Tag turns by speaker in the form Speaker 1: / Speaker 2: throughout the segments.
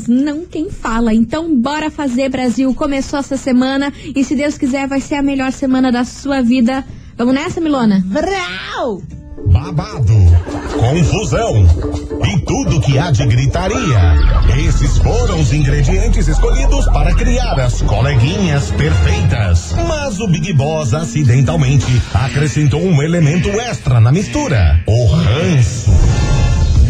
Speaker 1: faz, não quem fala. Então bora fazer, Brasil. Começou essa semana e se Deus quiser vai ser a melhor semana da sua vida. Vamos nessa, Milona?
Speaker 2: Vrau!
Speaker 3: babado, confusão e tudo que há de gritaria. Esses foram os ingredientes escolhidos para criar as coleguinhas perfeitas. Mas o Big Boss acidentalmente acrescentou um elemento extra na mistura: o ranço.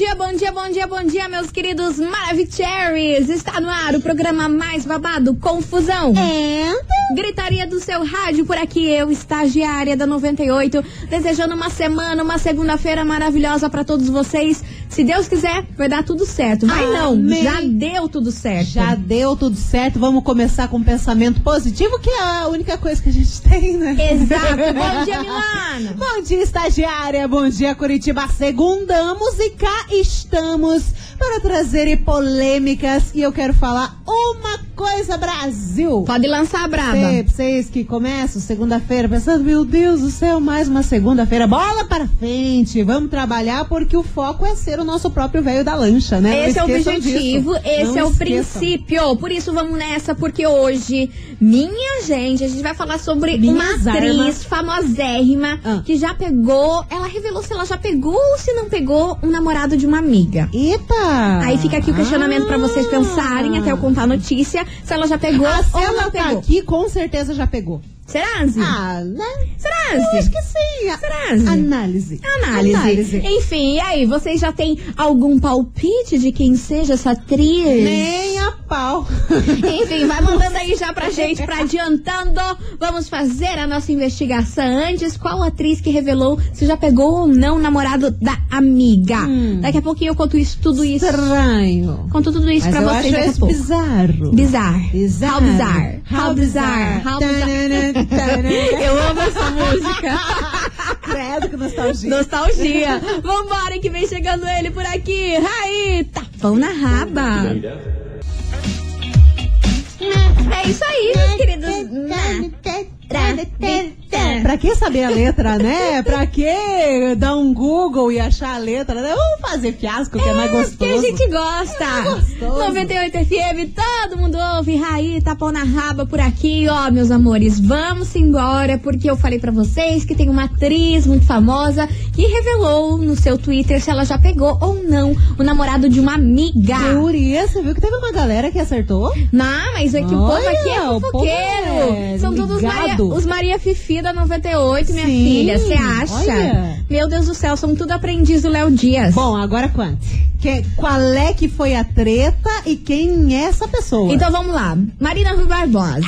Speaker 1: Bom dia, bom dia, bom dia, bom dia, meus queridos Maravicheries. Está no ar o programa mais babado, Confusão.
Speaker 2: É.
Speaker 1: Gritaria do seu rádio por aqui, eu, estagiária da 98, desejando uma semana, uma segunda-feira maravilhosa para todos vocês. Se Deus quiser, vai dar tudo certo. Vai não,
Speaker 2: Amém.
Speaker 1: já deu tudo certo.
Speaker 2: Já deu tudo certo. Vamos começar com um pensamento positivo, que é a única coisa que a gente tem, né?
Speaker 1: Exato. bom dia, Milano.
Speaker 2: Bom dia, estagiária. Bom dia, Curitiba. Segundamos e cá estamos para trazer polêmicas. E eu quero falar uma coisa, Brasil.
Speaker 1: Pode lançar a braba.
Speaker 2: Pra vocês que começam segunda-feira pensando, meu Deus do céu, mais uma segunda-feira. Bola para frente, vamos trabalhar porque o foco é ser o nosso próprio velho da lancha, né? Não
Speaker 1: Esse é o objetivo,
Speaker 2: disso.
Speaker 1: esse
Speaker 2: Não
Speaker 1: é o
Speaker 2: esqueçam.
Speaker 1: princípio. Por isso vamos nessa, porque hoje, minha gente, a gente vai falar sobre
Speaker 2: Minhas
Speaker 1: uma atriz
Speaker 2: armas.
Speaker 1: famosérrima
Speaker 2: Ah.
Speaker 1: que já pegou. Ela revelou se ela já pegou ou se não pegou um namorado de uma amiga.
Speaker 2: Eita!
Speaker 1: Aí fica aqui o questionamento pra vocês pensarem até eu contar a notícia se ela já pegou
Speaker 2: Ah, se
Speaker 1: ou
Speaker 2: ela
Speaker 1: não
Speaker 2: tá
Speaker 1: pegou.
Speaker 2: aqui, com certeza já pegou.
Speaker 1: Será, Zi?
Speaker 2: Ah, né?
Speaker 1: Será,
Speaker 2: Eu acho que sim.
Speaker 1: Será, Zi?
Speaker 2: Análise.
Speaker 1: Análise. Enfim, e aí, vocês já têm algum palpite de quem seja essa atriz?
Speaker 2: Nem a pau.
Speaker 1: Enfim, vai mandando aí já pra gente, pra adiantando. Vamos fazer a nossa investigação antes. Qual atriz que revelou se já pegou ou não o namorado da amiga?
Speaker 2: Hum.
Speaker 1: Daqui a pouquinho eu conto isso, tudo isso.
Speaker 2: Estranho.
Speaker 1: Conto tudo isso
Speaker 2: Mas
Speaker 1: pra vocês daqui a pouco.
Speaker 2: bizarro.
Speaker 1: Bizarro.
Speaker 2: Bizarro.
Speaker 1: How bizarre. How bizarre. How bizarre. Eu amo essa música.
Speaker 2: Credo que nostalgia.
Speaker 1: Nostalgia. Vambora que vem chegando ele por aqui. Aí, tapão na raba. É isso aí, meus queridos.
Speaker 2: Pra que saber a letra, né? Pra que dar um Google e achar a letra? né? Vamos fazer fiasco, que é mais
Speaker 1: Que a
Speaker 2: gostoso.
Speaker 1: gente gosta.
Speaker 2: É gostoso.
Speaker 1: 98 FM, todo mundo ouve. Raí, tapão na raba por aqui, ó, meus amores. Vamos embora, porque eu falei pra vocês que tem uma atriz muito famosa que revelou no seu Twitter se ela já pegou ou não o namorado de uma amiga.
Speaker 2: Guria, você viu que teve uma galera que acertou?
Speaker 1: Não, mas é que o povo
Speaker 2: Olha,
Speaker 1: aqui é fofoqueiro.
Speaker 2: é
Speaker 1: São todos. Maria, os Maria Fifi da 98, minha
Speaker 2: Sim,
Speaker 1: filha. Você acha?
Speaker 2: olha.
Speaker 1: Meu Deus do céu, são tudo aprendiz do Léo Dias.
Speaker 2: Bom, agora quanto? Que, qual é que foi a treta e quem é essa pessoa?
Speaker 1: Então vamos lá. Marina Rui Barbosa.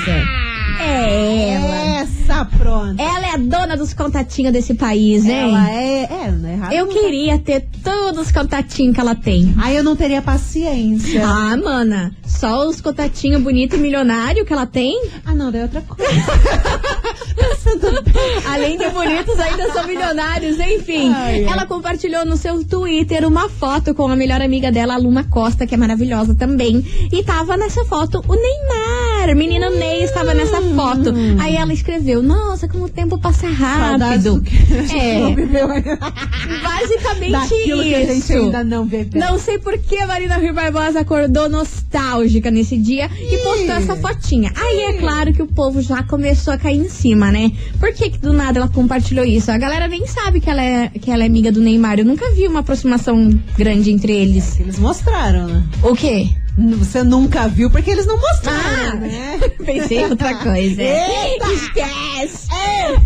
Speaker 1: É ela.
Speaker 2: Essa pronta.
Speaker 1: Ela é a dona dos contatinhos desse país, hein?
Speaker 2: Ela é. É, não é errado.
Speaker 1: Eu
Speaker 2: não.
Speaker 1: queria ter todos os contatinhos que ela tem.
Speaker 2: Aí eu não teria paciência.
Speaker 1: Ah, mana, só os contatinhos bonito e milionário que ela tem?
Speaker 2: Ah, não, daí é outra coisa.
Speaker 1: Além de bonitos, ainda são milionários, enfim.
Speaker 2: Ai, ai.
Speaker 1: Ela compartilhou no seu Twitter uma foto com a melhor amiga dela, a Luma Costa, que é maravilhosa também. E tava nessa foto o Neymar. Menino Ney estava nessa foto. Aí ela escreveu: Nossa, como o tempo passa rápido. É. Basicamente
Speaker 2: Daquilo que a gente
Speaker 1: isso.
Speaker 2: ainda não viveu.
Speaker 1: Não sei por que a Marina Rui Barbosa acordou nostálgica nesse dia e postou essa fotinha. Aí é claro que o povo já começou a cair em cima, né? Por que, que do nada ela compartilhou isso? A galera nem sabe que ela, é, que ela é amiga do Neymar. Eu nunca vi uma aproximação grande entre eles.
Speaker 2: Eles mostraram, né?
Speaker 1: O quê?
Speaker 2: Você nunca viu porque eles não mostraram,
Speaker 1: Ah,
Speaker 2: né?
Speaker 1: Pensei em outra coisa.
Speaker 2: Eita!
Speaker 1: Esquece!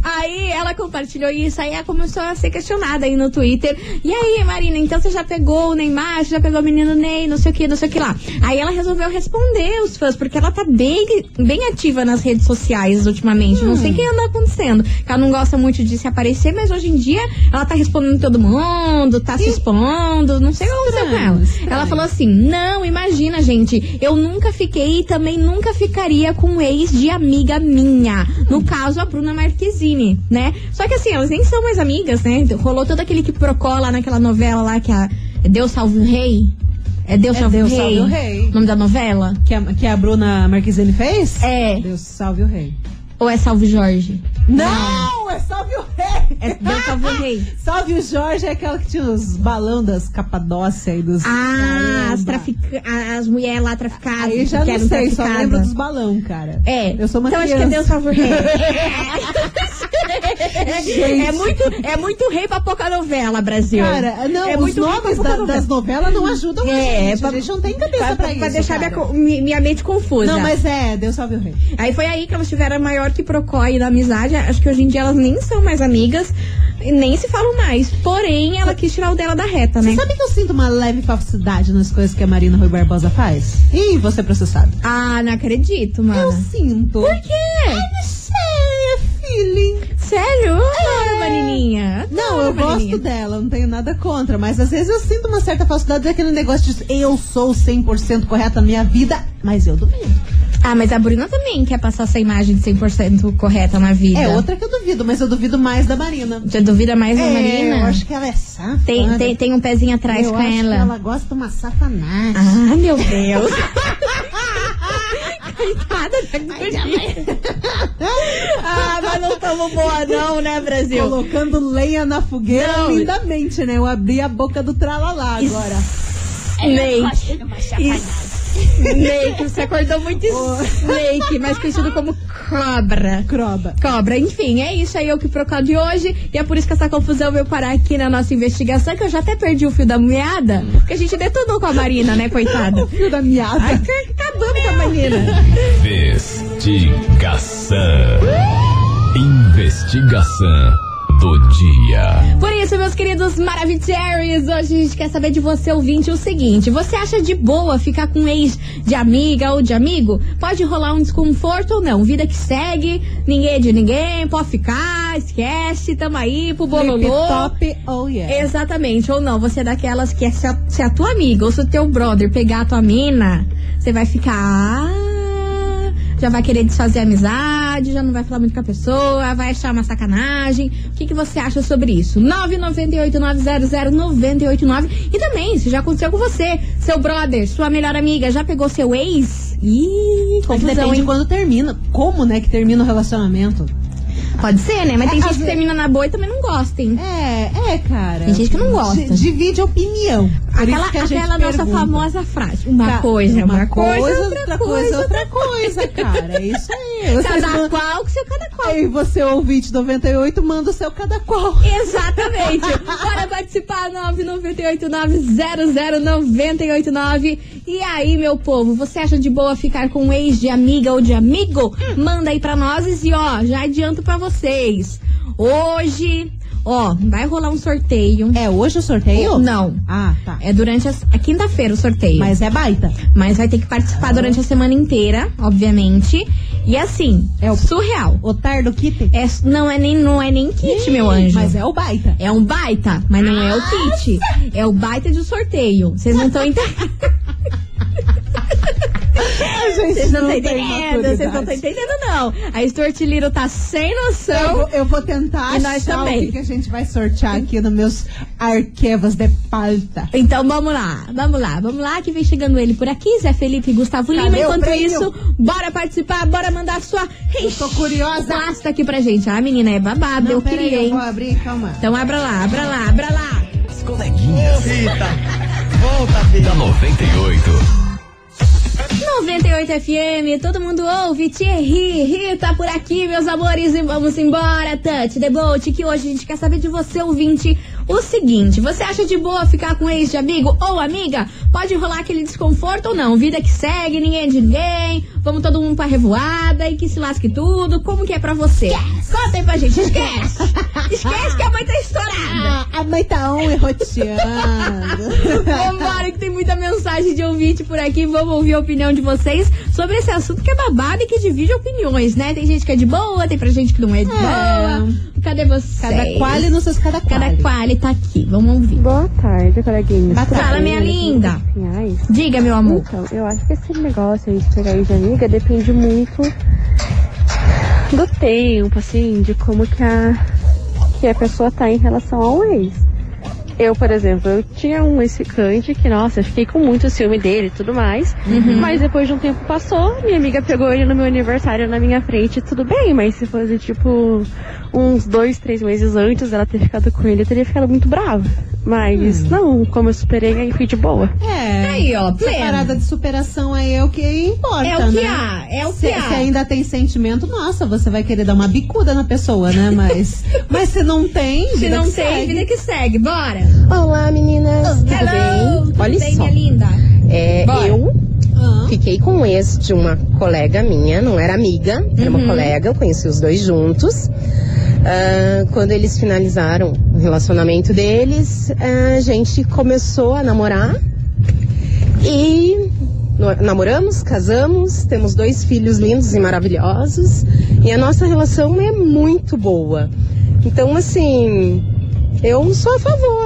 Speaker 1: Aí ela compartilhou isso, aí ela começou a ser questionada aí no Twitter. E aí, Marina, então você já pegou o Neymar, você já pegou o menino Ney, não sei o que, não sei o que lá. Aí ela resolveu responder os fãs, porque ela tá bem, bem ativa nas redes sociais ultimamente. Não sei o que anda acontecendo. Ela não gosta muito de se aparecer, mas hoje em dia ela tá respondendo todo mundo, tá se expondo, não sei o que aconteceu com ela.
Speaker 2: Estranho.
Speaker 1: Ela falou assim: não, imagina, gente, eu nunca fiquei e também nunca ficaria com um ex de amiga minha. No caso, a Bruna Marquezine. Né? Só que assim, elas nem são mais amigas, né? Rolou todo aquele que procó lá naquela novela lá que a Deus Salve o Rei. É Deus
Speaker 2: É
Speaker 1: Salve
Speaker 2: Deus
Speaker 1: o Rei.
Speaker 2: Salve o Rei.
Speaker 1: O nome da novela?
Speaker 2: Que a, que a Bruna Marquezine fez?
Speaker 1: É.
Speaker 2: Deus salve o rei.
Speaker 1: Ou é Salve Jorge?
Speaker 2: Não, é salve o rei.
Speaker 1: É Deus Salve o Rei.
Speaker 2: Salve o Jorge é aquela que tinha os balão das Capadócia e dos.
Speaker 1: Ah, as, trafica as mulheres lá traficadas.
Speaker 2: Aí já não sei, só lembro dos balão, cara.
Speaker 1: É.
Speaker 2: Eu sou uma
Speaker 1: então
Speaker 2: criança.
Speaker 1: acho que é Deus Salve o Rei.
Speaker 2: Gente.
Speaker 1: é, muito, é muito rei pra pouca novela, Brasil.
Speaker 2: Cara, não,
Speaker 1: é
Speaker 2: os
Speaker 1: pra
Speaker 2: nomes da-
Speaker 1: novela.
Speaker 2: das novelas não ajudam a
Speaker 1: É,
Speaker 2: gente.
Speaker 1: pra-
Speaker 2: a gente não tem cabeça
Speaker 1: pra,
Speaker 2: pra,
Speaker 1: pra
Speaker 2: isso.
Speaker 1: deixar minha, minha mente confusa.
Speaker 2: Não, mas é, Deus salve o rei.
Speaker 1: Aí foi aí que elas tiveram a maior que procói da amizade. Acho que hoje em dia elas nem são mais amigas, nem se falam mais. Porém, ela quis tirar o dela da reta, né?
Speaker 2: Você sabe que eu sinto uma leve falsidade nas coisas que a Marina Rui Barbosa faz? Ih, você processado.
Speaker 1: Ah, não acredito,
Speaker 2: Eu
Speaker 1: mano.
Speaker 2: sinto.
Speaker 1: Por quê?
Speaker 2: Não sei, é feeling.
Speaker 1: Sério? Eu adoro, Marininha.
Speaker 2: Não, eu gosto dela, não tenho nada contra, mas às vezes eu sinto uma certa falsidade daquele negócio de eu sou 100% correta na minha vida, mas eu duvido.
Speaker 1: Ah, mas a Bruna também quer passar essa imagem de 100% correta na vida.
Speaker 2: É outra que eu duvido, mas eu duvido mais da Marina.
Speaker 1: Você duvida mais da
Speaker 2: É,
Speaker 1: Marina?
Speaker 2: eu acho que ela é safada.
Speaker 1: Tem, tem, tem um pezinho atrás
Speaker 2: eu
Speaker 1: com
Speaker 2: acho
Speaker 1: ela.
Speaker 2: que ela gosta de uma satanagem.
Speaker 1: Ah, meu Deus. Coitada da guria. Ah, mas não tamo boa não, né, Brasil?
Speaker 2: Colocando lenha na fogueira
Speaker 1: Não.
Speaker 2: lindamente, né? Eu abri a boca do tralalá agora.
Speaker 1: Snake. Snake, você acordou muito Snake, mais conhecido como cobra.
Speaker 2: Croba.
Speaker 1: Cobra, enfim, é isso aí, é o que procura de hoje. E é por isso que essa confusão veio parar aqui na nossa investigação, que eu já até perdi o fio da meada, porque a gente detonou com a Marina, né, coitada?
Speaker 2: Fio da miada.
Speaker 1: Ai, que- com a Marina.
Speaker 4: Investigação. Investigação do dia.
Speaker 1: Por isso, meus queridos Maravicheries, hoje a gente quer saber de você, ouvinte, o seguinte: você acha de boa ficar com um ex de amiga ou de amigo? Pode rolar um desconforto ou não? Vida que segue, ninguém é de ninguém, pode ficar, esquece, tamo aí pro
Speaker 2: Flip
Speaker 1: bololô.
Speaker 2: top, oh yeah.
Speaker 1: Exatamente, ou não, você é daquelas que é se a, se a tua amiga ou se o teu brother pegar a tua mina, você vai ficar. "Ah", já vai querer desfazer a amizade, já não vai falar muito com a pessoa, vai achar uma sacanagem. O que, que você acha sobre isso? 998-900-989. E também, se já aconteceu com você, seu brother, sua melhor amiga, já pegou seu ex? Ih,
Speaker 2: É que
Speaker 1: confusão,
Speaker 2: depende
Speaker 1: hein?
Speaker 2: de quando termina. Como, né, que termina o relacionamento?
Speaker 1: Pode ser, né? Mas tem
Speaker 2: É,
Speaker 1: gente que
Speaker 2: ve-
Speaker 1: termina na boa e também não gosta, hein?
Speaker 2: É, é, cara.
Speaker 1: Tem gente que não gosta.
Speaker 2: Di- divide opinião. Por
Speaker 1: Aquela,
Speaker 2: a
Speaker 1: aquela nossa
Speaker 2: pergunta.
Speaker 1: famosa frase. Uma
Speaker 2: Ca-
Speaker 1: coisa é uma, coisa,
Speaker 2: outra coisa é outra coisa, cara. É isso aí. Vocês
Speaker 1: Cada qual com seu cada qual.
Speaker 2: Aí você, ouvinte 98, manda o seu cada qual.
Speaker 1: Exatamente. Bora participar, 998900989. E aí, meu povo, você acha de boa ficar com um ex de amiga ou de amigo? Manda aí pra nós e ó, já adianto pra vocês. Hoje, ó, vai rolar um sorteio.
Speaker 2: É hoje o sorteio?
Speaker 1: Não.
Speaker 2: Ah, tá.
Speaker 1: É durante as, é quinta-feira o sorteio.
Speaker 2: Mas é baita.
Speaker 1: Mas vai ter que participar durante a semana inteira, obviamente. E assim,
Speaker 2: É o-
Speaker 1: surreal.
Speaker 2: Otar do kit?
Speaker 1: É, não, é nem, não é nem kit, meu anjo.
Speaker 2: Mas é o baita.
Speaker 1: É um baita, mas não é o kit. É o baita de sorteio. Vocês não estão entendendo. Vocês não estão entendendo. Vocês não estão entendendo, não. A Stuart Little tá sem
Speaker 2: Eu
Speaker 1: noção.
Speaker 2: vou, eu vou tentar
Speaker 1: E nós
Speaker 2: achar
Speaker 1: também.
Speaker 2: o que, que a gente vai sortear aqui nos meus arquivos de pauta.
Speaker 1: Então vamos lá, vamos lá, vamos lá, que vem chegando ele por aqui, Zé Felipe e Gustavo
Speaker 2: Cadê
Speaker 1: Lima. Enquanto
Speaker 2: prêmio?
Speaker 1: isso, bora participar, bora mandar sua
Speaker 2: Eu tô curiosa.
Speaker 1: resposta aqui pra gente. Ah, menina, é babado, eu
Speaker 2: peraí,
Speaker 1: queria,
Speaker 2: eu
Speaker 1: hein?
Speaker 2: vou abrir, calma.
Speaker 1: Então abra lá, abra lá, abra lá.
Speaker 4: As coleguinhas. Da 98.
Speaker 1: 98 FM, todo mundo ouve, Thierry, Rita por aqui, meus amores, e vamos embora, Touch the Boat, que hoje a gente quer saber de você, ouvinte, o seguinte, você acha de boa ficar com ex de amigo ou amiga? Pode rolar aquele desconforto ou não? Vida que segue, ninguém é de ninguém, vamos todo mundo pra revoada e que se lasque tudo, como que é pra você? Conta aí pra gente, esquece! esquece que a mãe tá estourada!
Speaker 2: Ah, a mãe tá on e roteando.
Speaker 1: Vambora, que tem muita mensagem de ouvinte por aqui. Vamos ouvir a opinião de vocês sobre esse assunto que é babado e que divide opiniões, né? Tem gente que é de boa, tem pra gente que não é de boa. Cadê vocês?
Speaker 2: Cada quali nos seus cada.
Speaker 1: Cada quali tá aqui. Vamos ouvir.
Speaker 5: Boa tarde,
Speaker 2: tarde.
Speaker 1: Fala, minha linda.
Speaker 5: Reais?
Speaker 1: Diga, meu amor.
Speaker 5: Então, eu acho que esse negócio aí de pegar de amiga depende muito do tempo, assim, de como que a, que a pessoa tá em relação ao ex. Eu, por exemplo, eu tinha um ex-ficante que, nossa, eu fiquei com muito ciúme dele e tudo mais. Mas depois de um tempo passou, minha amiga pegou ele no meu aniversário na minha frente, tudo bem, mas se fosse tipo uns dois, três meses antes dela ter ficado com ele, eu teria ficado muito brava. Mas não, como eu superei, aí fui de boa.
Speaker 2: É.
Speaker 1: Aí, ó,
Speaker 2: Essa
Speaker 1: plena.
Speaker 2: parada de superação aí é o que importa,
Speaker 1: É o que
Speaker 2: né?
Speaker 1: há, é o
Speaker 2: se,
Speaker 1: que há.
Speaker 2: se ainda tem sentimento, nossa, você vai querer dar uma bicuda na pessoa, né? Mas, mas se não tem,
Speaker 1: Se não
Speaker 2: que
Speaker 1: tem,
Speaker 2: segue.
Speaker 1: vida que segue. Bora.
Speaker 6: Olá meninas, tudo
Speaker 1: Hello,
Speaker 6: bem?
Speaker 1: tudo
Speaker 6: Olha
Speaker 1: bem,
Speaker 6: só,
Speaker 1: minha linda?
Speaker 6: é,
Speaker 1: Bora.
Speaker 6: eu
Speaker 2: Ah,
Speaker 6: fiquei com ex de uma colega minha, não era amiga, era
Speaker 1: Uhum.
Speaker 6: uma colega, eu conheci os dois juntos. Ah, quando eles finalizaram o relacionamento deles, ah, a gente começou a namorar e namoramos, casamos, temos dois filhos lindos e maravilhosos e a nossa relação é muito boa. Então, assim, eu sou a favor.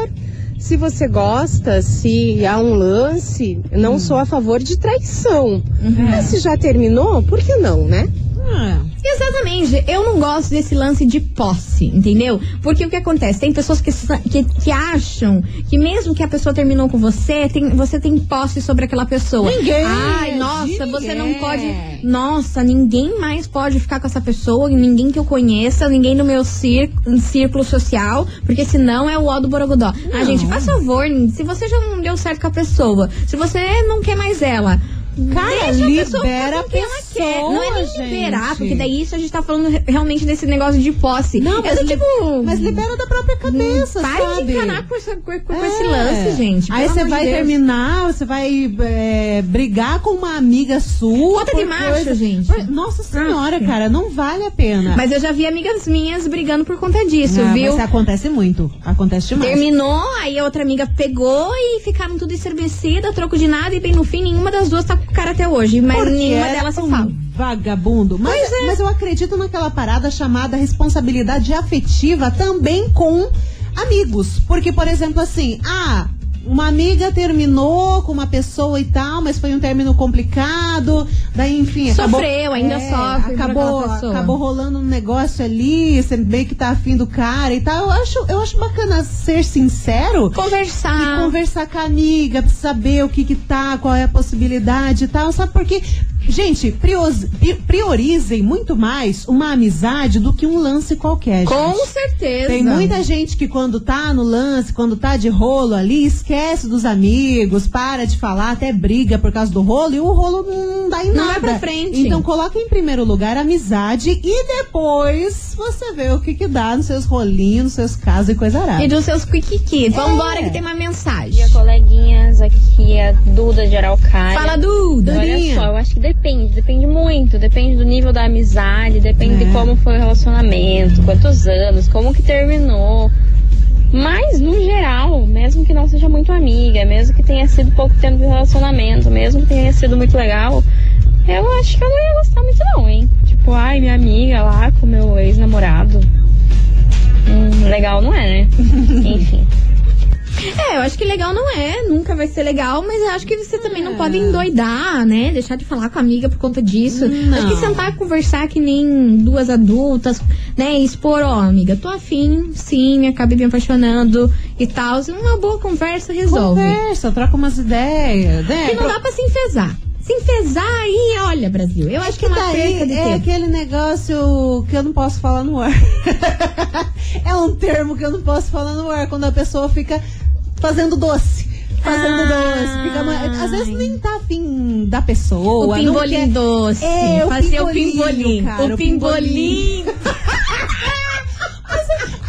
Speaker 6: Se você gosta, se há um lance, não sou a favor de traição. Mas se já terminou, por que não, né?
Speaker 2: ah,
Speaker 1: Exatamente, eu não gosto desse lance de posse, entendeu? Porque o que acontece? Tem pessoas que, que, que acham que mesmo que a pessoa terminou com você, tem, você tem posse sobre aquela pessoa.
Speaker 2: Ninguém,
Speaker 1: Ai,
Speaker 2: de
Speaker 1: nossa, você não
Speaker 2: ninguém.
Speaker 1: pode. Nossa, ninguém mais pode ficar com essa pessoa, ninguém que eu conheça, ninguém do meu cir- círculo social, porque senão é o ó do Borogodó. Ah, gente, faz favor, se você já não deu certo com a pessoa, se você não quer mais ela.
Speaker 2: Cara,
Speaker 1: deixa a pessoa
Speaker 2: libera
Speaker 1: ficar com quem
Speaker 2: a
Speaker 1: ela quer. Não é nem
Speaker 2: pessoa,
Speaker 1: liberar,
Speaker 2: gente.
Speaker 1: porque daí isso a gente tá falando re- realmente desse negócio de posse.
Speaker 2: Não,
Speaker 1: é
Speaker 2: mas, li-
Speaker 1: tipo.
Speaker 2: mas libera da própria cabeça,
Speaker 1: Pare
Speaker 2: sabe?
Speaker 1: de encanar com, essa- com- com esse
Speaker 2: É.
Speaker 1: lance, gente.
Speaker 2: Aí você vai
Speaker 1: Deus.
Speaker 2: terminar, você vai é, brigar com uma amiga sua.
Speaker 1: Conta de macho,
Speaker 2: coisa-
Speaker 1: gente.
Speaker 2: Nossa senhora,
Speaker 1: Ah,
Speaker 2: cara, não vale a pena.
Speaker 1: Mas eu já vi amigas minhas brigando por conta disso,
Speaker 2: Ah,
Speaker 1: viu?
Speaker 2: Mas acontece muito. Acontece demais.
Speaker 1: Terminou, aí a outra amiga pegou e ficaram tudo encervecida, troco de nada, e bem no fim, nenhuma das duas tá com o cara até hoje. Mas
Speaker 2: Porque
Speaker 1: nenhuma
Speaker 2: era
Speaker 1: delas
Speaker 2: um
Speaker 1: fala.
Speaker 2: Vagabundo. Mas,
Speaker 1: é.
Speaker 2: mas eu acredito naquela parada chamada responsabilidade afetiva também com amigos. Porque, por exemplo, assim, ah. Uma amiga terminou com uma pessoa e tal, mas foi um término complicado. Daí, enfim, acabou,
Speaker 1: Sofreu, ainda sofre por
Speaker 2: Acabou, acabou rolando um negócio ali, você meio que tá afim do cara e tal. Eu acho, eu acho bacana ser sincero
Speaker 1: Conversar.
Speaker 2: e conversar com a amiga, pra saber o que que tá, qual é a possibilidade e tal, sabe? Porque, gente, prios- priorizem muito mais uma amizade do que um lance qualquer,
Speaker 1: Com
Speaker 2: gente.
Speaker 1: certeza.
Speaker 2: Tem muita gente que quando tá no lance, quando tá de rolo ali, esquece dos amigos, para de falar, até briga por causa do rolo e o rolo não dá em
Speaker 1: Não
Speaker 2: nada.
Speaker 1: vai pra frente.
Speaker 2: Então coloca em primeiro lugar a amizade e depois você vê o que que dá nos seus rolinhos, nos seus casos e coisa arada.
Speaker 1: E dos seus quiquiquis. Vambora
Speaker 2: É.
Speaker 1: que tem uma mensagem.
Speaker 7: dia, coleguinhas. Aqui é a Duda de Araucária.
Speaker 1: Fala, Duda.
Speaker 7: Olha só, eu acho que depende, depende muito, depende do nível da amizade, depende
Speaker 2: É.
Speaker 7: de como foi o relacionamento, quantos anos, como que terminou. Mas, no geral, mesmo que não seja muito amiga, mesmo que tenha sido pouco tempo de relacionamento, mesmo que tenha sido muito legal, eu acho que eu não ia gostar muito não, hein? Tipo, ai, minha amiga lá com meu ex-namorado. Hum, legal não é, né? Enfim.
Speaker 1: É, eu acho que legal não é, nunca vai ser legal, mas eu acho que você também não
Speaker 2: É.
Speaker 1: pode endoidar, né? Deixar de falar com a amiga por conta disso.
Speaker 2: Não.
Speaker 1: Acho que sentar e conversar que nem duas adultas, né? E expor, ó, amiga, tô afim, sim, acabei me apaixonando e tal. Uma boa conversa resolve.
Speaker 2: Conversa, troca umas ideias, né?
Speaker 1: Porque não dá pra se enfesar. Se enfesar aí, olha, Brasil, eu acho que é uma perca
Speaker 2: daí
Speaker 1: de
Speaker 2: é
Speaker 1: tempo.
Speaker 2: aquele negócio que eu não posso falar no ar. é um termo que eu não posso falar no ar quando a pessoa fica fazendo doce. Fazendo
Speaker 1: Ai.
Speaker 2: doce. Fica às vezes nem tá afim da pessoa.
Speaker 1: O pimbolim doce.
Speaker 2: É,
Speaker 1: Fazer o pimbolim. o
Speaker 2: o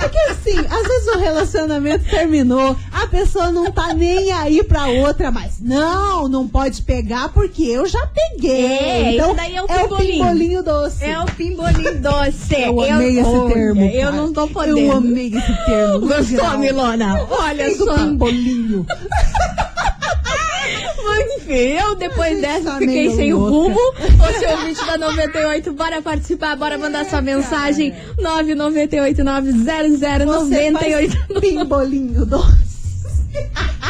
Speaker 1: pimbolim.
Speaker 2: Porque assim, às vezes o relacionamento terminou, a pessoa não tá nem aí pra outra, mas não, não pode pegar porque eu já peguei.
Speaker 1: É,
Speaker 2: então
Speaker 1: daí é o
Speaker 2: é o
Speaker 1: pimbolinho.
Speaker 2: pimbolinho doce.
Speaker 1: É o pimbolim doce.
Speaker 2: Eu amei esse
Speaker 1: olha,
Speaker 2: termo.
Speaker 1: Eu
Speaker 2: cara.
Speaker 1: não tô podendo.
Speaker 2: Eu amei esse termo.
Speaker 1: Gostou. Milona? Olha só.
Speaker 2: pimbolinho.
Speaker 1: Enfim, eu depois dessa
Speaker 2: tá
Speaker 1: fiquei sem
Speaker 2: louca.
Speaker 1: rumo. Você ouvinte da 98, bora participar, bora mandar sua mensagem. 998 900
Speaker 2: Você
Speaker 1: 98.
Speaker 2: faz pimbolinho doce.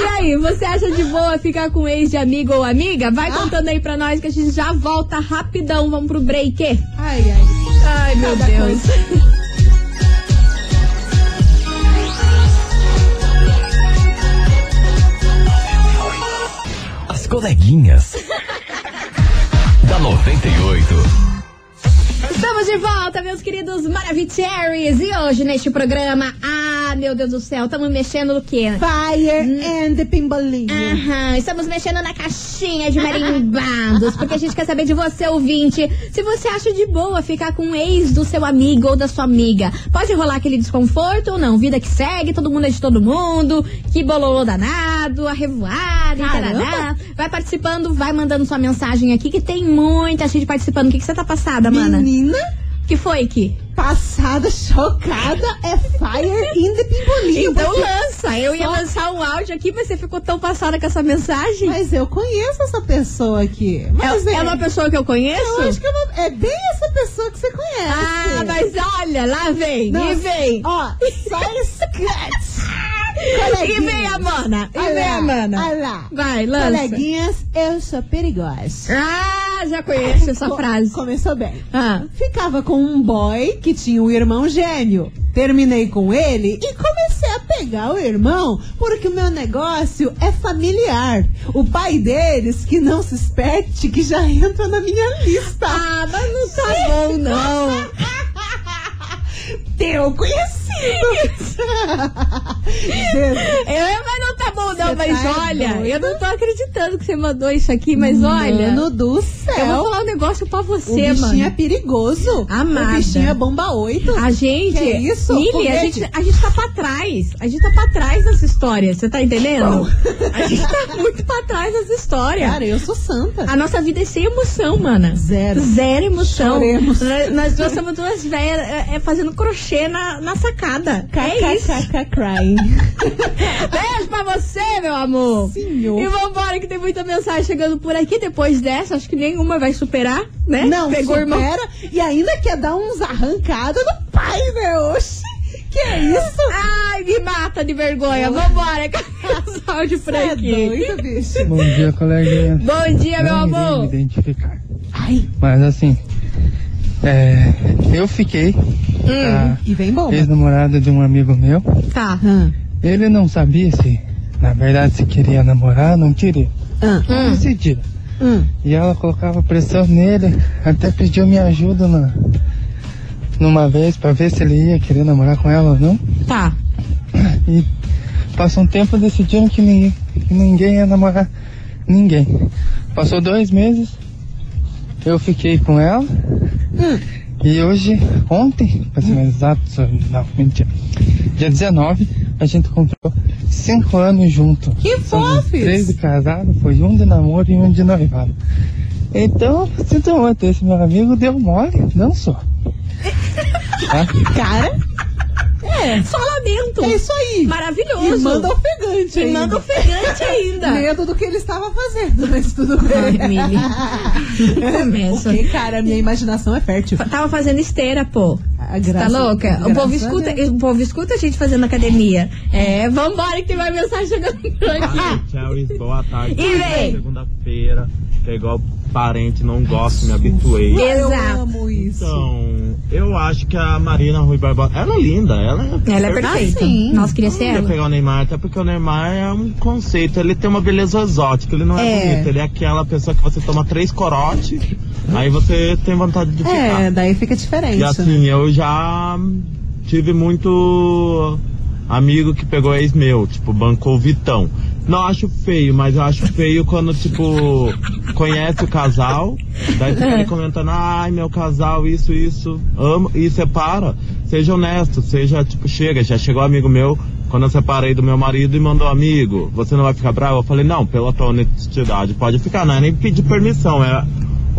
Speaker 1: E aí, você acha de boa ficar com ex de amigo ou amiga? Vai contando aí pra nós que a gente já volta rapidão. Vamos pro break.
Speaker 2: Ai, ai.
Speaker 1: Ai, meu
Speaker 2: Cada
Speaker 1: Deus.
Speaker 4: As coleguinhas. da 98.
Speaker 1: Estamos de volta, meus queridos Maravicheries. E hoje, neste programa, ah, meu Deus do céu, estamos mexendo no quê?
Speaker 2: Fire and the Pimbolinho.
Speaker 1: Aham, estamos mexendo na caixinha de marimbados, porque a gente quer saber de você, ouvinte, se você acha de boa ficar com o ex do seu amigo ou da sua amiga. Pode rolar aquele desconforto ou não? Vida que segue, todo mundo é de todo mundo, que bololô danado, a revoada, tarará. Vai participando, vai mandando sua mensagem aqui, que tem muita gente participando. O que, que você tá passada, mana?
Speaker 2: Menina
Speaker 1: que foi, Ki?
Speaker 2: passada, chocada, é Fire in the Pimbolinho.
Speaker 1: Então lança. Eu ia lançar um áudio aqui, mas você ficou tão passada com essa mensagem.
Speaker 2: Mas eu conheço essa pessoa aqui. Mas
Speaker 1: é, é uma pessoa que eu conheço?
Speaker 2: Eu acho que é, é bem essa pessoa que você conhece.
Speaker 1: Ah, mas olha, lá vem, e vem.
Speaker 2: Ó, só.
Speaker 1: E vem a mana, e vem a mana.
Speaker 2: olha lá.
Speaker 1: Vai, lança.
Speaker 2: Coleguinhas, eu sou perigosa.
Speaker 1: Ah, já conheço essa
Speaker 2: Co-
Speaker 1: frase.
Speaker 2: Começou bem.
Speaker 1: Ah,
Speaker 2: Ficava com um boy que tinha um irmão gêmeo. Terminei com ele e comecei a pegar o irmão porque o meu negócio é familiar. O pai deles, que não se esperte, que já entra na minha lista.
Speaker 1: ah mas não tá bom, não.
Speaker 2: Teu conhecido.
Speaker 1: Eu, mas não tá bom, não.
Speaker 2: Você
Speaker 1: Mas
Speaker 2: tá
Speaker 1: olha,
Speaker 2: doida?
Speaker 1: eu não tô acreditando que você mandou isso aqui, mas olha.
Speaker 2: Mano do
Speaker 1: Eu
Speaker 2: céu.
Speaker 1: vou falar um negócio pra
Speaker 2: O
Speaker 1: você,
Speaker 2: bichinho
Speaker 1: mano.
Speaker 2: é perigoso.
Speaker 1: Amada.
Speaker 2: O bichinho é bomba 8.
Speaker 1: A gente.
Speaker 2: Que isso?
Speaker 1: Mili, a gente, a gente tá pra trás. A gente tá pra trás dessa história. Você tá entendendo? A gente tá muito pra trás dessa história.
Speaker 2: Cara, eu sou santa.
Speaker 1: A nossa vida é sem emoção, mana.
Speaker 2: Zero.
Speaker 1: Zero emoção.
Speaker 2: Choremos.
Speaker 1: Nós, nós somos duas velhas é, é, fazendo crochê na, na sacada. É isso.
Speaker 2: Crying.
Speaker 1: Beijo pra você, meu amor.
Speaker 2: Senhor.
Speaker 1: E vambora, que tem muita mensagem chegando por aqui. Depois dessa, acho que nenhuma vai superar, né?
Speaker 2: Não,
Speaker 1: Pegou o irmão.
Speaker 2: supera. E ainda quer dar uns arrancados no pai, né? Oxi. Que é isso?
Speaker 1: Ai, me mata de vergonha. Vambora, cadê os áudios por
Speaker 2: Você é doido, bicho.
Speaker 8: Bom dia, coleguinha.
Speaker 1: Bom dia, meu
Speaker 8: Não irei
Speaker 1: amor.
Speaker 8: me identificar.
Speaker 2: Ai,
Speaker 8: Mas assim, é, eu fiquei a
Speaker 2: e vem bomba.
Speaker 8: ex-namorada de um amigo meu.
Speaker 1: Tá.
Speaker 2: Ah,
Speaker 8: Ele não sabia se, na verdade, se queria namorar não queria.
Speaker 1: Hum.
Speaker 8: Decidiu.
Speaker 2: hum.
Speaker 8: E ela colocava pressão nele, até pediu minha ajuda na, numa vez pra ver se ele ia querer namorar com ela ou não.
Speaker 1: Tá.
Speaker 8: E passou um tempo decidiram que ninguém, que ninguém ia namorar ninguém. Passou dois meses, eu fiquei com ela. E hoje, ontem, pra ser mais exato, não, mentira. Dia 19, a gente comprou cinco anos junto.
Speaker 2: Que fofes!
Speaker 8: três de casado, foi um de namoro e um de noivado. Então, sinto muito, esse meu amigo deu mole, não sou. Tá?
Speaker 2: Cara,
Speaker 1: É, só lamento.
Speaker 2: é isso aí.
Speaker 1: Maravilhoso.
Speaker 2: E manda ofegante
Speaker 1: E
Speaker 2: ainda.
Speaker 1: manda ofegante ainda.
Speaker 2: Medo do que ele estava fazendo, mas tudo
Speaker 1: Ai,
Speaker 2: bem.
Speaker 1: Mili. Começa.
Speaker 2: Porque, cara, minha imaginação é fértil.
Speaker 1: Tava fazendo esteira, pô.
Speaker 2: Ah,
Speaker 1: Tá louca? O povo, escuta, o povo escuta a gente fazendo academia. É, vambora que tem mais mensagem chegando por aqui.
Speaker 9: Cherry, boa tarde.
Speaker 1: E vem.
Speaker 9: Segunda-feira, que é igual parente, não gosto, me habituei.
Speaker 1: Exato.
Speaker 2: Eu amo isso.
Speaker 9: Então, eu acho que a Marina Rui Barbosa, ela é linda, ela é
Speaker 1: Ela é perfeita.
Speaker 2: sim.
Speaker 1: Nossa, queria ser ela.
Speaker 9: pegar o Neymar, até porque o Neymar é um conceito, ele tem uma beleza exótica, ele não é,
Speaker 2: É.
Speaker 9: bonito, ele é aquela pessoa que você toma três corotes, aí você tem vontade de ficar.
Speaker 2: É, daí fica diferente.
Speaker 9: E assim, eu já tive muito amigo que pegou ex meu, tipo, bancou o Vitão. Não acho feio, mas eu acho feio quando, tipo, conhece o casal, daí fica ali comentando, ai, meu casal, isso, isso, amo, e separa. Seja honesto, seja, tipo, chega, já chegou um amigo meu, quando eu separei do meu marido e mandou amigo, você não vai ficar bravo? Eu falei, não, pela tua honestidade, pode ficar, não é nem pedir permissão, é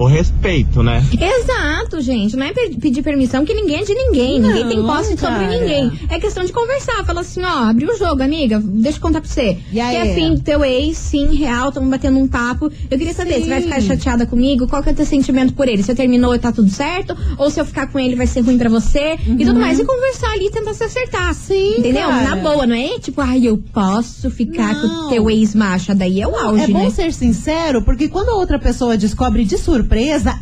Speaker 9: o respeito, né?
Speaker 1: Exato, gente. Não é pe- pedir permissão que ninguém é de ninguém. ninguém tem
Speaker 2: Não,
Speaker 1: posse sobre
Speaker 2: cara.
Speaker 1: ninguém. É questão de conversar. Fala assim, ó, abriu o jogo, amiga. Deixa eu contar pra você.
Speaker 2: E aí?
Speaker 1: Que é fim do teu ex, sim, real, estamos batendo um papo. Eu queria saber,
Speaker 2: Sim.
Speaker 1: você vai ficar chateada comigo? Qual que é o teu sentimento por ele? Se terminou e tá tudo certo? Ou se eu ficar com ele vai ser ruim pra você? E tudo mais. E conversar ali e tentar se acertar.
Speaker 2: Uhum. Sim,
Speaker 1: Entendeu?
Speaker 2: cara.
Speaker 1: Na boa, não é tipo, ai, eu posso ficar com
Speaker 2: Não.
Speaker 1: o teu ex-macho. Daí é o auge,
Speaker 2: É bom
Speaker 1: né?
Speaker 2: ser sincero, porque quando a outra pessoa descobre de surpresa,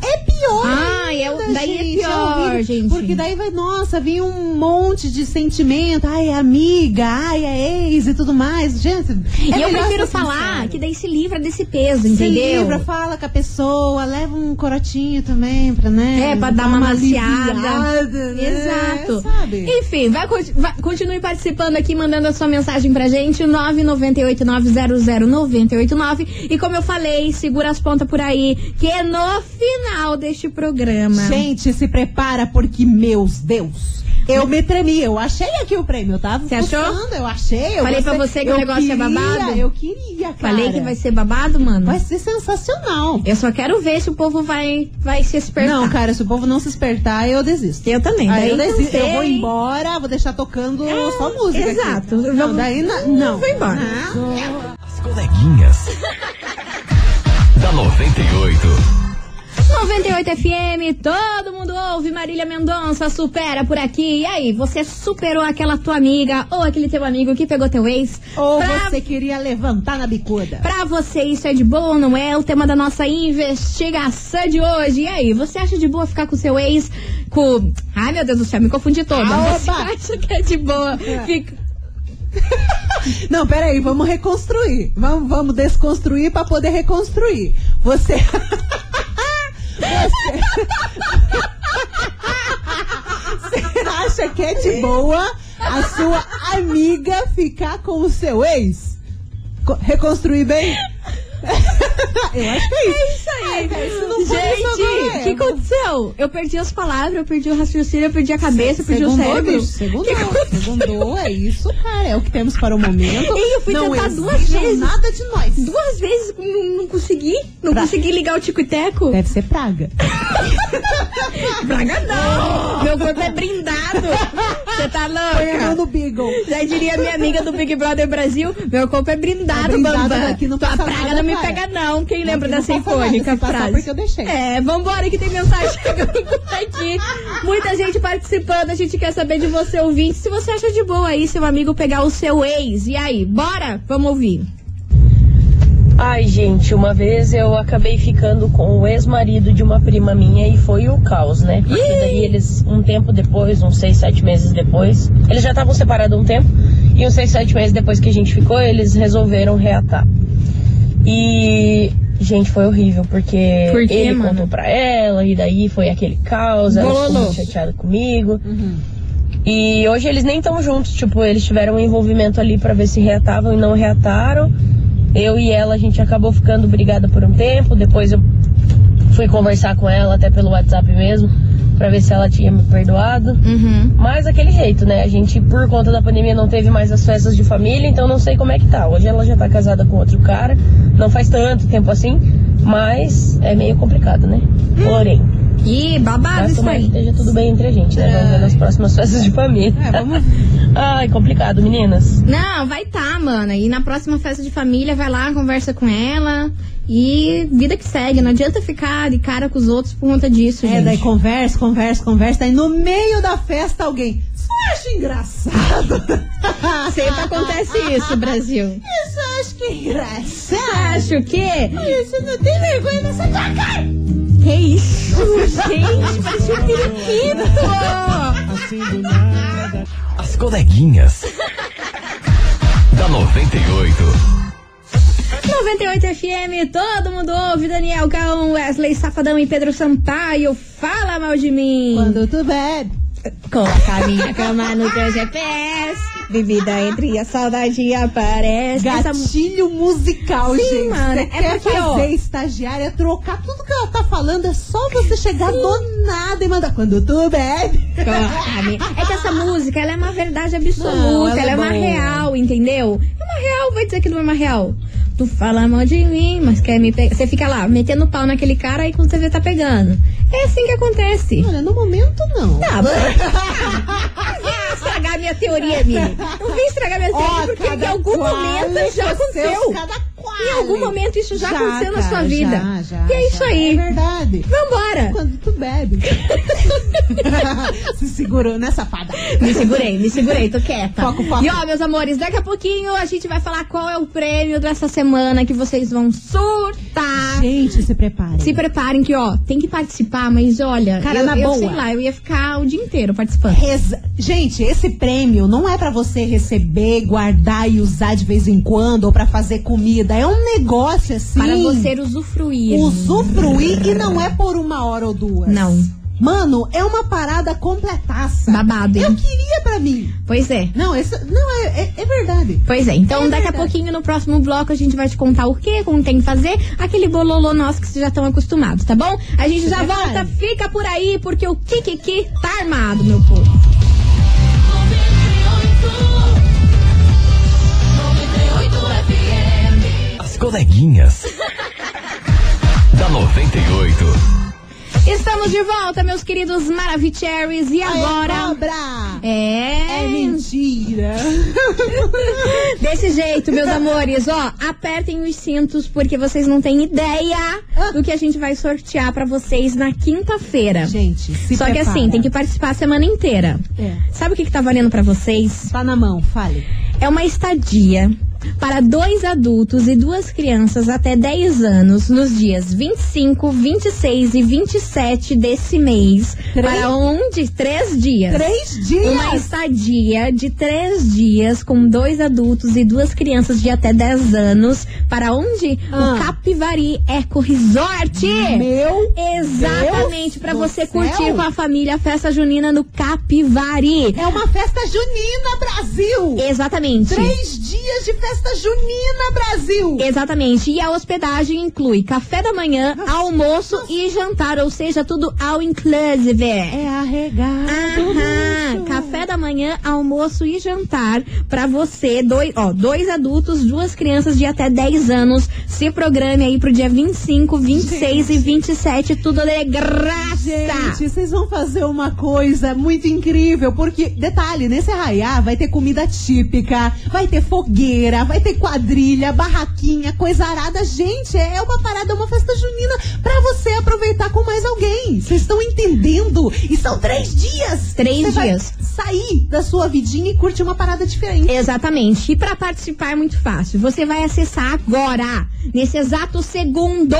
Speaker 2: é pior
Speaker 1: Ah, Ai, é, o- daí
Speaker 2: gente,
Speaker 1: é pior,
Speaker 2: horrível,
Speaker 1: gente.
Speaker 2: Porque daí vai, nossa, vem um monte de sentimento. Ai, é amiga, ai, é ex e tudo mais. Gente,
Speaker 1: E
Speaker 2: é
Speaker 1: eu
Speaker 2: melhor
Speaker 1: prefiro
Speaker 2: ser
Speaker 1: falar
Speaker 2: sincero.
Speaker 1: que daí se livra desse peso,
Speaker 2: Se
Speaker 1: entendeu?
Speaker 2: livra, fala com a pessoa, leva um corotinho também pra, né?
Speaker 1: É, pra dar uma maciada.
Speaker 2: aliviada, né?
Speaker 1: Exato.
Speaker 2: Sabe?
Speaker 1: Enfim, vai, conti- vai- continue participando aqui, mandando a sua mensagem pra gente, 998-900-989. E como eu falei, segura as pontas por aí, que é no final deste programa.
Speaker 2: Gente, se prepara porque, meus Deus, eu me tremi. Eu achei aqui o prêmio, tá?
Speaker 1: Você achou?
Speaker 2: Eu achei. Eu
Speaker 1: Falei pra
Speaker 2: gostei.
Speaker 1: você que o
Speaker 2: Eu
Speaker 1: negócio é
Speaker 2: queria,
Speaker 1: babado?
Speaker 2: Eu queria, cara.
Speaker 1: Falei que vai ser babado, mano?
Speaker 2: Vai ser sensacional.
Speaker 1: Eu só quero ver se o povo vai, vai se espertar.
Speaker 2: Não, cara, se o povo não se espertar, eu desisto.
Speaker 1: Eu também.
Speaker 2: Aí
Speaker 1: daí
Speaker 2: eu
Speaker 1: não
Speaker 2: desisto. Eu vou embora, vou deixar tocando só música. aqui.
Speaker 1: exato.
Speaker 2: Não,
Speaker 1: Vamos-
Speaker 2: daí na- não.
Speaker 1: Vou embora.
Speaker 2: Não.
Speaker 4: As coleguinhas. da 98.
Speaker 1: 98 FM, todo mundo ouve, Marília Mendonça supera por aqui. E aí, você superou aquela tua amiga ou aquele teu amigo que pegou teu ex?
Speaker 2: Ou
Speaker 1: pra,
Speaker 2: você queria levantar na bicuda.
Speaker 1: pra você isso é de boa ou não é? O tema da nossa investigação de hoje. E aí, você acha de boa ficar com seu ex? Com. Ai, meu Deus do céu, me confundi toda.
Speaker 2: Ah,
Speaker 1: você acha que é de boa? Fica...
Speaker 2: Não, peraí, vamos reconstruir. Vamos, vamos desconstruir pra poder reconstruir. Você. Você... Acha que é de boa a sua amiga ficar com o seu ex? Co- Reconstruir bem? Eu acho que é isso.
Speaker 1: É isso aí.
Speaker 2: cara, isso não
Speaker 1: Gente, o que
Speaker 2: é.
Speaker 1: aconteceu? Eu perdi as palavras, eu perdi o raciocínio, eu perdi a cabeça, eu perdi o
Speaker 2: Segundou,
Speaker 1: cérebro.
Speaker 2: bicho, segundou, segundou, é isso, cara, é o que temos para o momento.
Speaker 1: Ei, eu fui
Speaker 2: não
Speaker 1: tentar duas vezes.
Speaker 2: nada de nós.
Speaker 1: Duas vezes não, não consegui. Não
Speaker 2: Pra-
Speaker 1: consegui ligar o tico e teco.
Speaker 2: Deve ser praga.
Speaker 1: Braga não! Meu corpo é brindado. Você tá louca?
Speaker 2: no Beagle.
Speaker 1: Já diria minha amiga do Big Brother Brasil, meu corpo é brindado,
Speaker 2: Tá brindado
Speaker 1: Bambam.
Speaker 2: daqui, não passa
Speaker 1: praga
Speaker 2: nada,
Speaker 1: me pega não. Quem lembra
Speaker 2: não
Speaker 1: dessa
Speaker 2: nada,
Speaker 1: icônica frase?
Speaker 2: porque eu deixei.
Speaker 1: É, vambora que tem mensagem chegando aqui. Muita gente participando, a gente quer saber de você ouvinte. Se você acha de boa aí seu amigo pegar o seu ex. E aí, bora? Vamos ouvir.
Speaker 10: Ai, gente, uma vez eu acabei ficando com o ex-marido de uma prima minha e foi o caos, né? Porque daí eles, um tempo depois, uns seis, sete meses depois, eles já estavam separados um tempo, e uns seis, sete meses depois que a gente ficou, eles resolveram reatar. E, gente, foi horrível, porque
Speaker 1: Por quê,
Speaker 10: ele
Speaker 1: mano?
Speaker 10: contou pra ela, e daí foi aquele caos, ela ficou muito chateada comigo. E hoje eles nem estão juntos, tipo, eles tiveram um envolvimento ali pra ver se reatavam e não reataram. Eu e ela, a gente acabou ficando brigada por um tempo, depois eu fui conversar com ela até pelo WhatsApp mesmo, pra ver se ela tinha me perdoado.
Speaker 1: Uhum.
Speaker 10: Mas aquele jeito, né? A gente, por conta da pandemia, não teve mais as festas de família, então não sei como é que tá. Hoje ela já tá casada com outro cara, não faz tanto tempo assim, mas é meio complicado, né? Porém,
Speaker 1: Ih, babado
Speaker 10: mas
Speaker 1: isso
Speaker 10: que
Speaker 1: aí.
Speaker 10: esteja tudo bem entre a gente, né? Vamos ver nas próximas festas de família.
Speaker 2: É, vamos
Speaker 10: Ai, complicado, meninas.
Speaker 1: Não, vai tá, mana. E na próxima festa de família, vai lá, conversa com ela. E vida que segue. Não adianta ficar de cara com os outros por conta disso,
Speaker 2: É,
Speaker 1: gente.
Speaker 2: daí conversa, conversa, conversa. Aí no meio da festa alguém. Você acha engraçado?
Speaker 1: Sempre acontece isso, Brasil.
Speaker 2: Isso acho que é engraçado.
Speaker 1: Você acha o quê?
Speaker 2: Olha, Você não tem vergonha nessa tua cara?
Speaker 1: Que isso, gente? Parecia um periquito.
Speaker 4: As coleguinhas. da 98.
Speaker 1: 98 FM, todo mundo ouve. Daniel Caon, Wesley Safadão e Pedro Sampaio. Fala mal de mim.
Speaker 2: Quando tu bebe.
Speaker 1: Coloca a minha cama no teu GPS. Bebida entre a saudade aparece. Essa
Speaker 2: Gatilho musical,
Speaker 1: Sim,
Speaker 2: gente.
Speaker 1: mano, é
Speaker 2: quer
Speaker 1: porque, ó-
Speaker 2: fazer estagiária, trocar tudo que ela tá falando, é só você chegar do nada e mandar quando tu bebe.
Speaker 1: É que essa música, ela é uma verdade absoluta.
Speaker 2: Não,
Speaker 1: ela,
Speaker 2: ela
Speaker 1: é
Speaker 2: é
Speaker 1: uma real, entendeu? É uma real, vai dizer que não é uma real. Tu fala mal de mim, mas quer me pegar. Você fica lá, metendo pau naquele cara, aí quando você vê, tá pegando. É assim que acontece.
Speaker 2: Olha, no momento não.
Speaker 1: Tá, não vem estragar minha teoria, amiga. Não vem estragar minha teoria,
Speaker 2: Ó,
Speaker 1: porque em algum momento já aconteceu.
Speaker 2: cada.
Speaker 1: Em algum momento isso já, aconteceu na
Speaker 2: cara,
Speaker 1: sua vida.
Speaker 2: Já, já,
Speaker 1: e é isso
Speaker 2: já.
Speaker 1: aí.
Speaker 2: É verdade.
Speaker 1: Vambora.
Speaker 2: Quando tu bebe. Se segurou, né, safada?
Speaker 1: Me segurei, me segurei, tô quieta.
Speaker 2: Foco, foco.
Speaker 1: E ó, meus amores, daqui a pouquinho a gente vai falar qual é o prêmio dessa semana que vocês vão surtar.
Speaker 2: Gente, se preparem.
Speaker 1: Se preparem que, ó, tem que participar, mas olha,
Speaker 2: Cara,
Speaker 1: eu,
Speaker 2: na
Speaker 1: eu
Speaker 2: boa.
Speaker 1: sei lá, eu ia ficar o dia inteiro participando.
Speaker 2: Reza- Gente, esse prêmio não é pra você receber, guardar e usar de vez em quando ou pra fazer comida. É um negócio assim.
Speaker 1: Para você usufruir.
Speaker 2: usufruir e não é por uma hora ou duas.
Speaker 1: Não.
Speaker 2: Mano, é uma parada completaça.
Speaker 1: Babado, hein?
Speaker 2: Eu queria pra mim.
Speaker 1: Pois é.
Speaker 2: Não, esse, não é, é, é verdade.
Speaker 1: Pois é, então
Speaker 2: É
Speaker 1: daqui a
Speaker 2: verdade.
Speaker 1: pouquinho no próximo bloco a gente vai te contar o que, como tem que fazer, aquele bololô nosso que vocês já estão acostumados, tá bom? A gente já
Speaker 2: prepara.
Speaker 1: volta, fica por aí, porque o Kikiki tá armado, meu povo.
Speaker 4: Coleguinhas. da 98.
Speaker 1: Estamos de volta, meus queridos Maravicheries, e agora...
Speaker 2: É cobra!
Speaker 1: É,
Speaker 2: É mentira.
Speaker 1: Desse jeito, meus amores, ó, apertem os cintos porque vocês não têm ideia
Speaker 2: Ah.
Speaker 1: do que a gente vai sortear pra vocês na quinta-feira.
Speaker 2: Gente, se
Speaker 1: Só que
Speaker 2: prepara.
Speaker 1: assim, tem que participar a semana inteira.
Speaker 2: É.
Speaker 1: Sabe o que, que tá valendo pra vocês?
Speaker 2: Tá na mão, fale.
Speaker 1: É uma estadia para dois adultos e duas crianças até 10 anos nos dias 25, 26 e 27 desse mês.
Speaker 2: Três?
Speaker 1: Para onde? Três dias.
Speaker 2: Três dias?
Speaker 1: Uma estadia de três dias com dois adultos e duas crianças de até 10 anos. Para onde?
Speaker 2: Ah.
Speaker 1: O Capivari Eco Resort.
Speaker 2: Meu
Speaker 1: Exatamente, para você
Speaker 2: céu.
Speaker 1: curtir com a família a festa junina no Capivari.
Speaker 2: É uma festa junina, Brasil!
Speaker 1: Exatamente.
Speaker 2: Três dias de festa junina, Brasil!
Speaker 1: Exatamente. E a hospedagem inclui café da manhã, almoço e jantar, ou seja, tudo all inclusive.
Speaker 2: É arregado.
Speaker 1: Aham. Café da manhã, almoço e jantar pra você, dois, ó, dois adultos, duas crianças de até 10 anos. Se programe aí pro dia 25, 26 e 27, tudo de graça.
Speaker 2: Gente, vocês vão fazer uma coisa muito incrível, porque, detalhe, nesse arraiá vai ter comida típica, vai ter fogueira, vai ter quadrilha, barraquinha, coisa arada. Gente, é uma parada, uma festa junina pra você aproveitar com mais alguém. Vocês estão entendendo? E são três dias.
Speaker 1: Três
Speaker 2: Você
Speaker 1: dias.
Speaker 2: sair da sua vidinha e curtir uma parada diferente.
Speaker 1: Exatamente. E para participar é muito fácil. Você vai acessar agora, nesse exato segundo,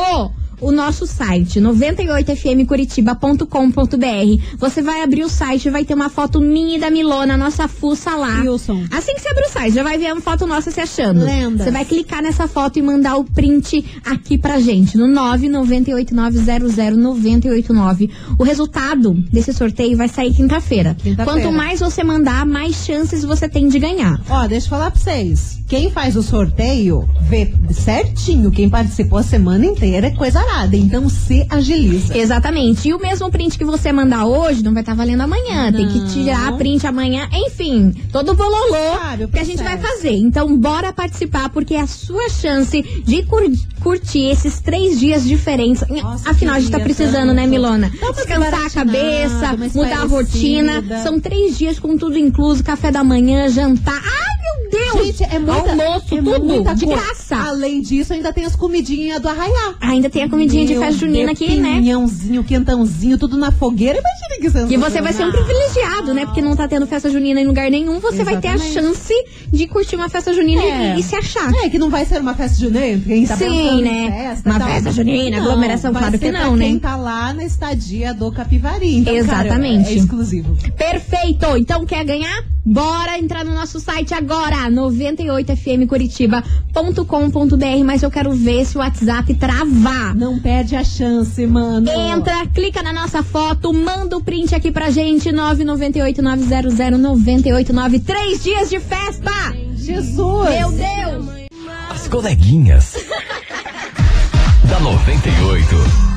Speaker 1: o nosso site, 98fmcuritiba.com.br. Você vai abrir o site e vai ter uma foto minha e da Milona, nossa fuça lá.
Speaker 2: Wilson.
Speaker 1: Assim que você abrir o site, já vai ver uma foto nossa se achando.
Speaker 2: Lendas.
Speaker 1: Você vai clicar nessa foto e mandar o print aqui pra gente, no 998900989. O resultado desse sorteio vai sair quinta-feira.
Speaker 2: Quinta-feira.
Speaker 1: Quanto mais você mandar, mais chances você tem de ganhar.
Speaker 2: Ó, deixa eu falar pra vocês. Quem faz o sorteio vê certinho quem participou a semana inteira é coisa arada. Então se agiliza.
Speaker 1: Exatamente. E o mesmo print que você mandar hoje não vai estar valendo amanhã. Tem que
Speaker 2: Não.
Speaker 1: tirar print amanhã. Enfim, todo o bololô
Speaker 2: Sabe, o
Speaker 1: que a gente vai fazer. Então, bora participar, porque é a sua chance de cur- curtir esses três dias diferentes.
Speaker 2: Nossa,
Speaker 1: Afinal, a gente tá precisando,
Speaker 2: tanto.
Speaker 1: né, Milona? Descansar a cabeça, mudar a rotina. São três dias com tudo incluso: café da manhã, jantar. Ai, meu Deus!
Speaker 2: Gente, é muita,
Speaker 1: Almoço,
Speaker 2: é
Speaker 1: tudo,
Speaker 2: muita
Speaker 1: de graça.
Speaker 2: Além disso, ainda tem as comidinhas do arraiá.
Speaker 1: Ainda tem a comidinha de
Speaker 2: Meu
Speaker 1: festa junina aqui, né?
Speaker 2: Pinhãozinho, quentãozinho, tudo na fogueira. Imagina que sensacional.
Speaker 1: E você vai ser um privilegiado, né? Porque não tá tendo festa junina em lugar nenhum. Você vai ter a
Speaker 2: Exatamente.
Speaker 1: chance de curtir uma festa junina
Speaker 2: É.
Speaker 1: e, e se achar.
Speaker 2: É, que não vai ser uma festa junina, quem tá
Speaker 1: Sim, né?
Speaker 2: festa,
Speaker 1: Uma
Speaker 2: tal.
Speaker 1: festa junina,
Speaker 2: Não,
Speaker 1: aglomeração, claro que não, né?
Speaker 2: quem tá lá na estadia do Capivari. Então,
Speaker 1: Exatamente.
Speaker 2: Cara, é exclusivo.
Speaker 1: Perfeito! Então quer ganhar? Bora entrar no nosso site agora, 98fmcuritiba.com.br. Mas eu quero ver se o WhatsApp travar.
Speaker 2: Não perde a chance, mano.
Speaker 1: Entra, clica na nossa foto, manda o print aqui pra gente, 998-900-989. Três dias de festa!
Speaker 2: Jesus!
Speaker 1: Meu Deus!
Speaker 4: As coleguinhas. da 98.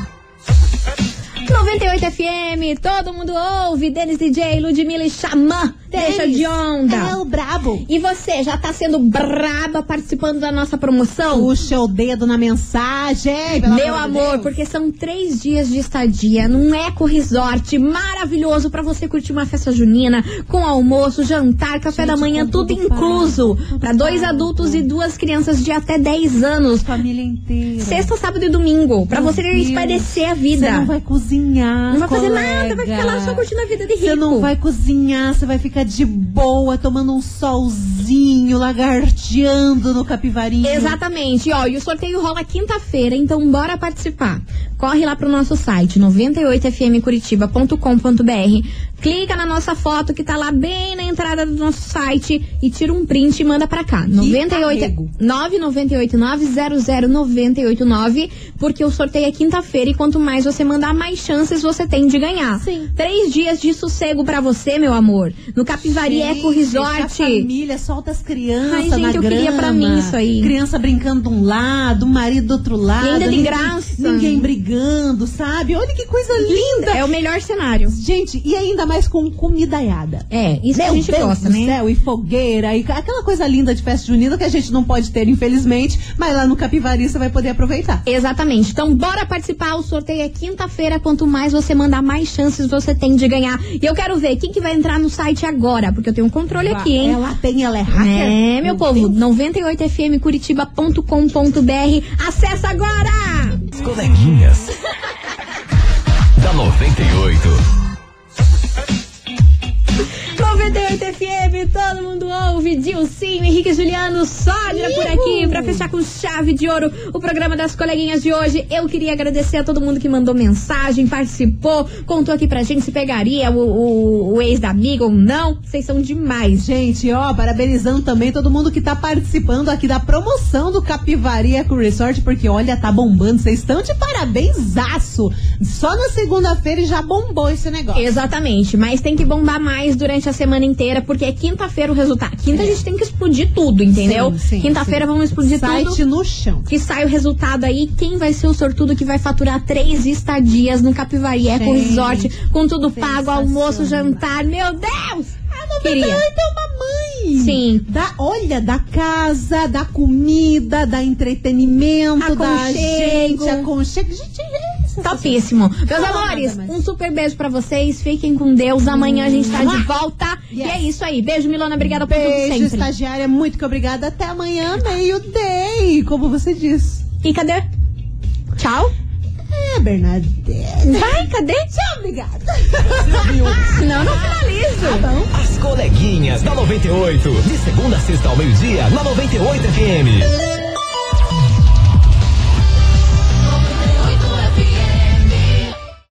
Speaker 1: 98 FM, todo mundo ouve. Denis DJ, Ludmilla e Xamã. Deixa
Speaker 2: Denis
Speaker 1: de onda.
Speaker 2: É o brabo.
Speaker 1: E você, já tá sendo braba participando da nossa promoção?
Speaker 2: Puxa o dedo na mensagem.
Speaker 1: Meu amor,
Speaker 2: Deus.
Speaker 1: porque são três dias de estadia num eco resort maravilhoso pra você curtir uma festa junina com almoço, jantar, café da manhã, tudo,
Speaker 2: tudo
Speaker 1: incluso. Pra dois adultos e duas crianças de até 10 anos.
Speaker 2: Família inteira.
Speaker 1: Sexta, sábado e domingo. Pra
Speaker 2: Meu
Speaker 1: você
Speaker 2: Deus.
Speaker 1: a vida.
Speaker 2: Você não vai cozinhar.
Speaker 1: Não vai fazer
Speaker 2: colega.
Speaker 1: nada, vai ficar lá só curtindo a vida de rico.
Speaker 2: Você não vai cozinhar, você vai ficar de boa, tomando um solzinho, lagarteando no capivarinho.
Speaker 1: Exatamente. Ó, e o sorteio rola quinta-feira, então bora participar. Corre lá pro nosso site 98fmcuritiba.com.br. Clica na nossa foto que tá lá bem na entrada do nosso site e tira um print e manda pra cá. 98
Speaker 2: carrego.
Speaker 1: 998900989, porque o sorteio é quinta-feira e quanto mais você mandar, mais chances você tem de ganhar.
Speaker 2: Sim.
Speaker 1: Três dias de sossego pra você, meu amor. No Capivari Eco
Speaker 2: Gente,
Speaker 1: Resort.
Speaker 2: A família solta as crianças
Speaker 1: Ai, gente,
Speaker 2: na
Speaker 1: eu
Speaker 2: grama.
Speaker 1: queria pra mim isso aí.
Speaker 2: Criança brincando de um lado, marido do outro lado.
Speaker 1: E ainda de
Speaker 2: ninguém-
Speaker 1: graça.
Speaker 2: Ninguém brigando, sabe? Olha que coisa linda.
Speaker 1: É o melhor cenário.
Speaker 2: Gente, e ainda mais com comidaiada.
Speaker 1: É, isso
Speaker 2: Meu
Speaker 1: a gente
Speaker 2: Deus
Speaker 1: gosta,
Speaker 2: do
Speaker 1: né?
Speaker 2: céu, e fogueira, e aquela coisa linda de festa junina que a gente não pode ter, infelizmente, mas lá no Capivari você vai poder aproveitar.
Speaker 1: Exatamente. Então, bora participar. O sorteio é quinta-feira. Quanto mais você mandar, mais chances você tem de ganhar. E eu quero ver quem que vai entrar no site agora, porque eu tenho um controle aqui, hein?
Speaker 2: Ela tem, ela é hacker.
Speaker 1: É, meu povo, 98fmcuritiba.com.br. Acessa agora!
Speaker 4: As coleguinhas. da 98.
Speaker 1: 98 FM, todo mundo ouve. Dilcinho, Henrique Juliano, Sódia por aqui pra fechar com chave de ouro o programa das coleguinhas de hoje. Eu queria agradecer a todo mundo que mandou mensagem, participou, contou aqui pra gente se pegaria o, o- o ex da amiga ou não. Vocês são demais.
Speaker 2: Gente, ó, parabenizando também todo mundo que tá participando aqui da promoção do Capivari Eco Resort, porque olha, tá bombando. Vocês estão de parabenzaço. Só na segunda-feira já bombou esse negócio.
Speaker 1: Exatamente, mas tem que bombar mais durante a semana inteira, porque é quinta-feira o resultado. Quinta a gente tem que explodir tudo, entendeu? Quinta-feira vamos explodir
Speaker 2: Site
Speaker 1: tudo.
Speaker 2: no chão.
Speaker 1: Que sai o resultado aí, quem vai ser o sortudo que vai faturar três estadias no Capivari Eco
Speaker 2: Gente,
Speaker 1: Resort, com tudo pago, almoço, jantar. Meu Deus! Queria.
Speaker 2: Ai, tem uma mãe.
Speaker 1: Sim.
Speaker 2: Da, olha, da casa, da comida, da entretenimento, da
Speaker 1: Aconchego.
Speaker 2: gente, aconchego. Gente, é.
Speaker 1: Topíssimo. Meus
Speaker 2: Fala
Speaker 1: amores, um super beijo pra vocês. Fiquem com Deus. Amanhã a gente tá de volta. E
Speaker 2: Yes.
Speaker 1: é isso aí. Beijo, Milona. Obrigada por tudo
Speaker 2: Beijo,
Speaker 1: sempre.
Speaker 2: estagiária. Muito que obrigada. Até amanhã, meio-day, como você disse.
Speaker 1: E cadê? Tchau.
Speaker 2: É, Bernadette.
Speaker 1: Vai, cadê?
Speaker 2: Tchau, obrigada.
Speaker 1: Senão eu não finalizo.
Speaker 2: Tá
Speaker 4: As coleguinhas da 98. De segunda a sexta ao meio-dia, na 98 FM.